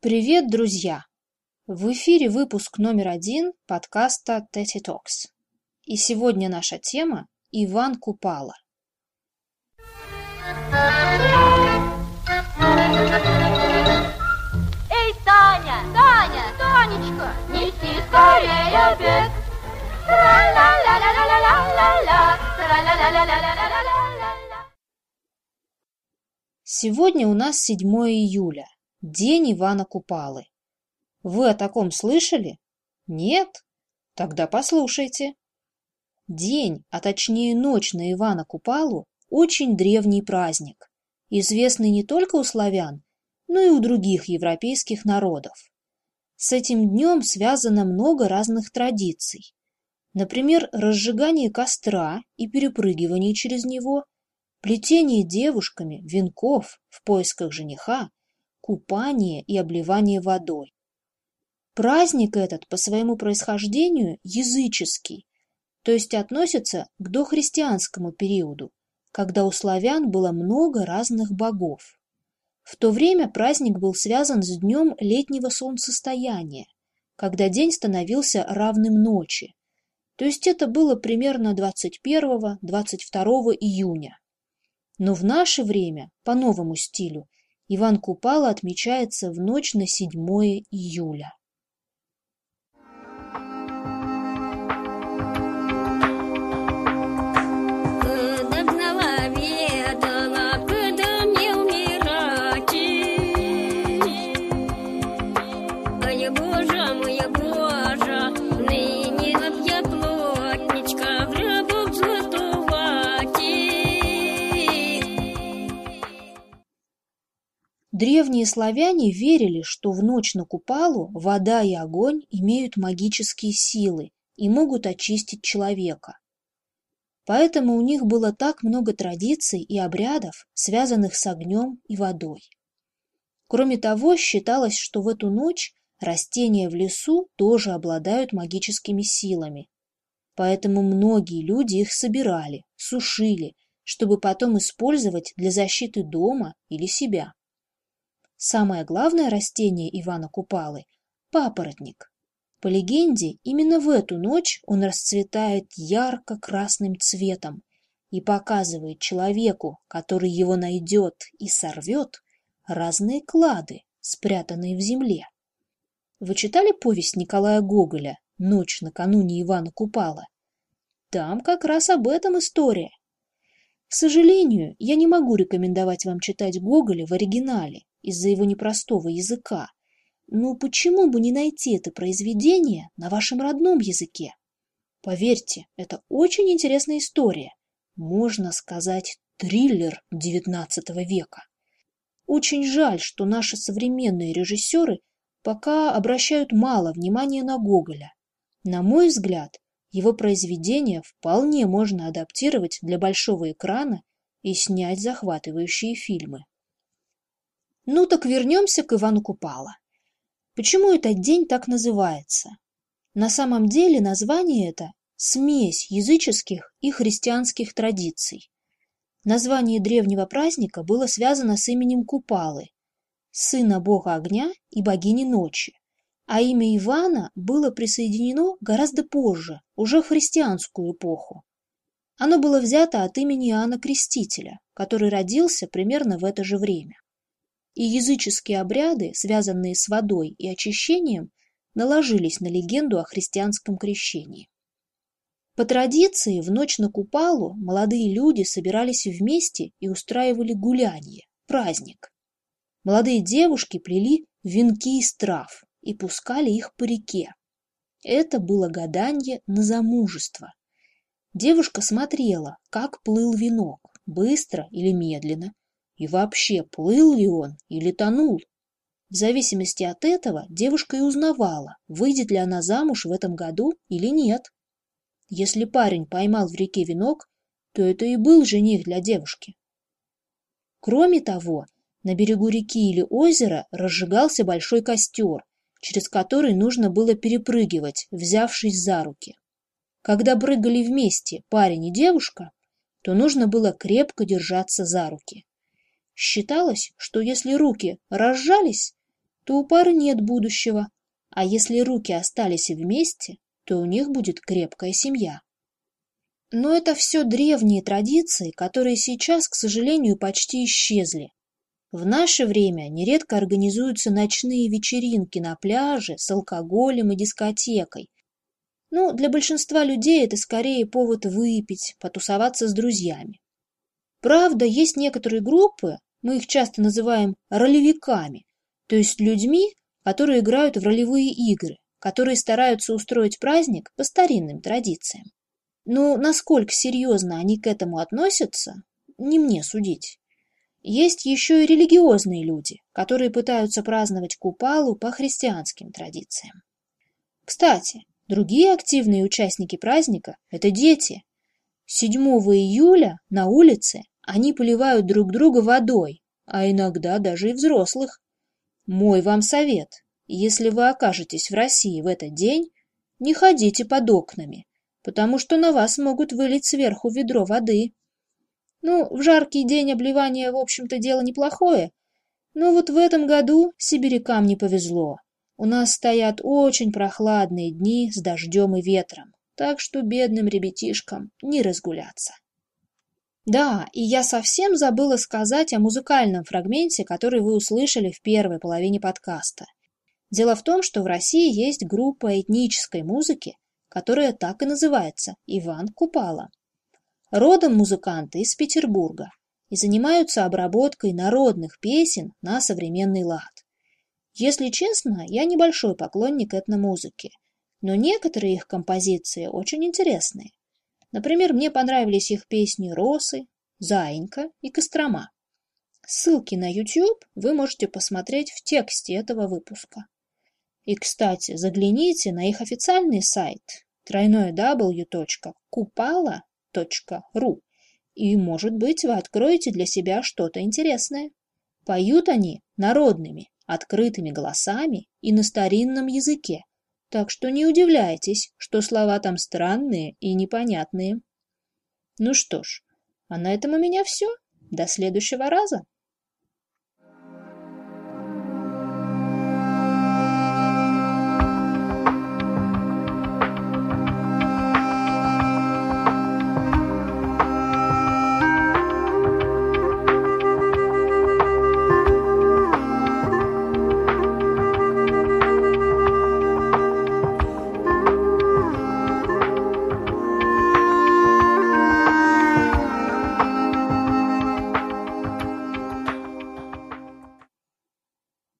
Привет, друзья! В эфире выпуск номер один подкаста Тети Токс. И сегодня наша тема – Иван Купала. Эй, Таня! Таня! Танечка! Неси скорее обед! Сегодня у нас 7 июля – день Ивана Купалы. Вы о таком слышали? Нет? Тогда послушайте. День, а точнее ночь на Ивана Купалу – очень древний праздник, известный не только у славян, но и у других европейских народов. С этим днем связано много разных традиций. Например, разжигание костра и перепрыгивание через него, плетение девушками венков в поисках жениха, купание и обливание водой. Праздник этот по своему происхождению языческий, то есть относится к дохристианскому периоду, когда у славян было много разных богов. В то время праздник был связан с днем летнего солнцестояния, когда день становился равным ночи, то есть это было примерно 21-22 июня. Но в наше время, по новому стилю, Иван Купала отмечается в ночь на 7 июля. Древние славяне верили, что в ночь на Купалу вода и огонь имеют магические силы и могут очистить человека. Поэтому у них было так много традиций и обрядов, связанных с огнем и водой. Кроме того, считалось, что в эту ночь растения в лесу тоже обладают магическими силами. Поэтому многие люди их собирали, сушили, чтобы потом использовать для защиты дома или себя. Самое главное растение Ивана Купалы – папоротник. По легенде, именно в эту ночь он расцветает ярко-красным цветом и показывает человеку, который его найдет и сорвет, разные клады, спрятанные в земле. Вы читали повесть Николая Гоголя «Ночь накануне Ивана Купала»? Там как раз об этом история. К сожалению, я не могу рекомендовать вам читать Гоголя в оригинале из-за его непростого языка, но почему бы не найти это произведение на вашем родном языке? Поверьте, это очень интересная история. Можно сказать, триллер XIX века. Очень жаль, что наши современные режиссеры пока обращают мало внимания на Гоголя. На мой взгляд, его произведения вполне можно адаптировать для большого экрана и снять захватывающие фильмы. Ну так вернемся к Ивану Купала. Почему этот день так называется? На самом деле название это – смесь языческих и христианских традиций. Название древнего праздника было связано с именем Купалы, сына бога огня и богини ночи, а имя Ивана было присоединено гораздо позже, уже в христианскую эпоху. Оно было взято от имени Иоанна Крестителя, который родился примерно в это же время и языческие обряды, связанные с водой и очищением, наложились на легенду о христианском крещении. По традиции, в ночь на Купалу молодые люди собирались вместе и устраивали гулянье, праздник. Молодые девушки плели венки из трав и пускали их по реке. Это было гаданье на замужество. Девушка смотрела, как плыл венок, быстро или медленно, и вообще, плыл ли он или тонул? В зависимости от этого девушка и узнавала, выйдет ли она замуж в этом году или нет. Если парень поймал в реке венок, то это и был жених для девушки. Кроме того, на берегу реки или озера разжигался большой костер, через который нужно было перепрыгивать, взявшись за руки. Когда прыгали вместе парень и девушка, то нужно было крепко держаться за руки. Считалось, что если руки разжались, то у пары нет будущего, а если руки остались вместе, то у них будет крепкая семья. Но это все древние традиции, которые сейчас, к сожалению, почти исчезли. В наше время нередко организуются ночные вечеринки на пляже с алкоголем и дискотекой. Ну, для большинства людей это скорее повод выпить, потусоваться с друзьями. Правда, есть некоторые группы, мы их часто называем ролевиками, то есть людьми, которые играют в ролевые игры, которые стараются устроить праздник по старинным традициям. Но насколько серьезно они к этому относятся, не мне судить. Есть еще и религиозные люди, которые пытаются праздновать Купалу по христианским традициям. Кстати, другие активные участники праздника – это дети. 7 июля на улице они поливают друг друга водой, а иногда даже и взрослых. Мой вам совет – если вы окажетесь в России в этот день, не ходите под окнами, потому что на вас могут вылить сверху ведро воды. Ну, в жаркий день обливание, в общем-то, дело неплохое, но вот в этом году сибирякам не повезло. У нас стоят очень прохладные дни с дождем и ветром, так что бедным ребятишкам не разгуляться. Да, и я совсем забыла сказать о музыкальном фрагменте, который вы услышали в первой половине подкаста. Дело в том, что в России есть группа этнической музыки, которая так и называется «Иван Купала». Родом музыканты из Петербурга и занимаются обработкой народных песен на современный лад. Если честно, я небольшой поклонник этномузыки, но некоторые их композиции очень интересные. Например, мне понравились их песни «Росы», «Заинька» и «Кострома». Ссылки на YouTube вы можете посмотреть в тексте этого выпуска. И, кстати, загляните на их официальный сайт www.kupala.ru и, может быть, вы откроете для себя что-то интересное. Поют они народными, открытыми голосами и на старинном языке, так что не удивляйтесь, что слова там странные и непонятные. Ну что ж, а на этом у меня все. До следующего раза.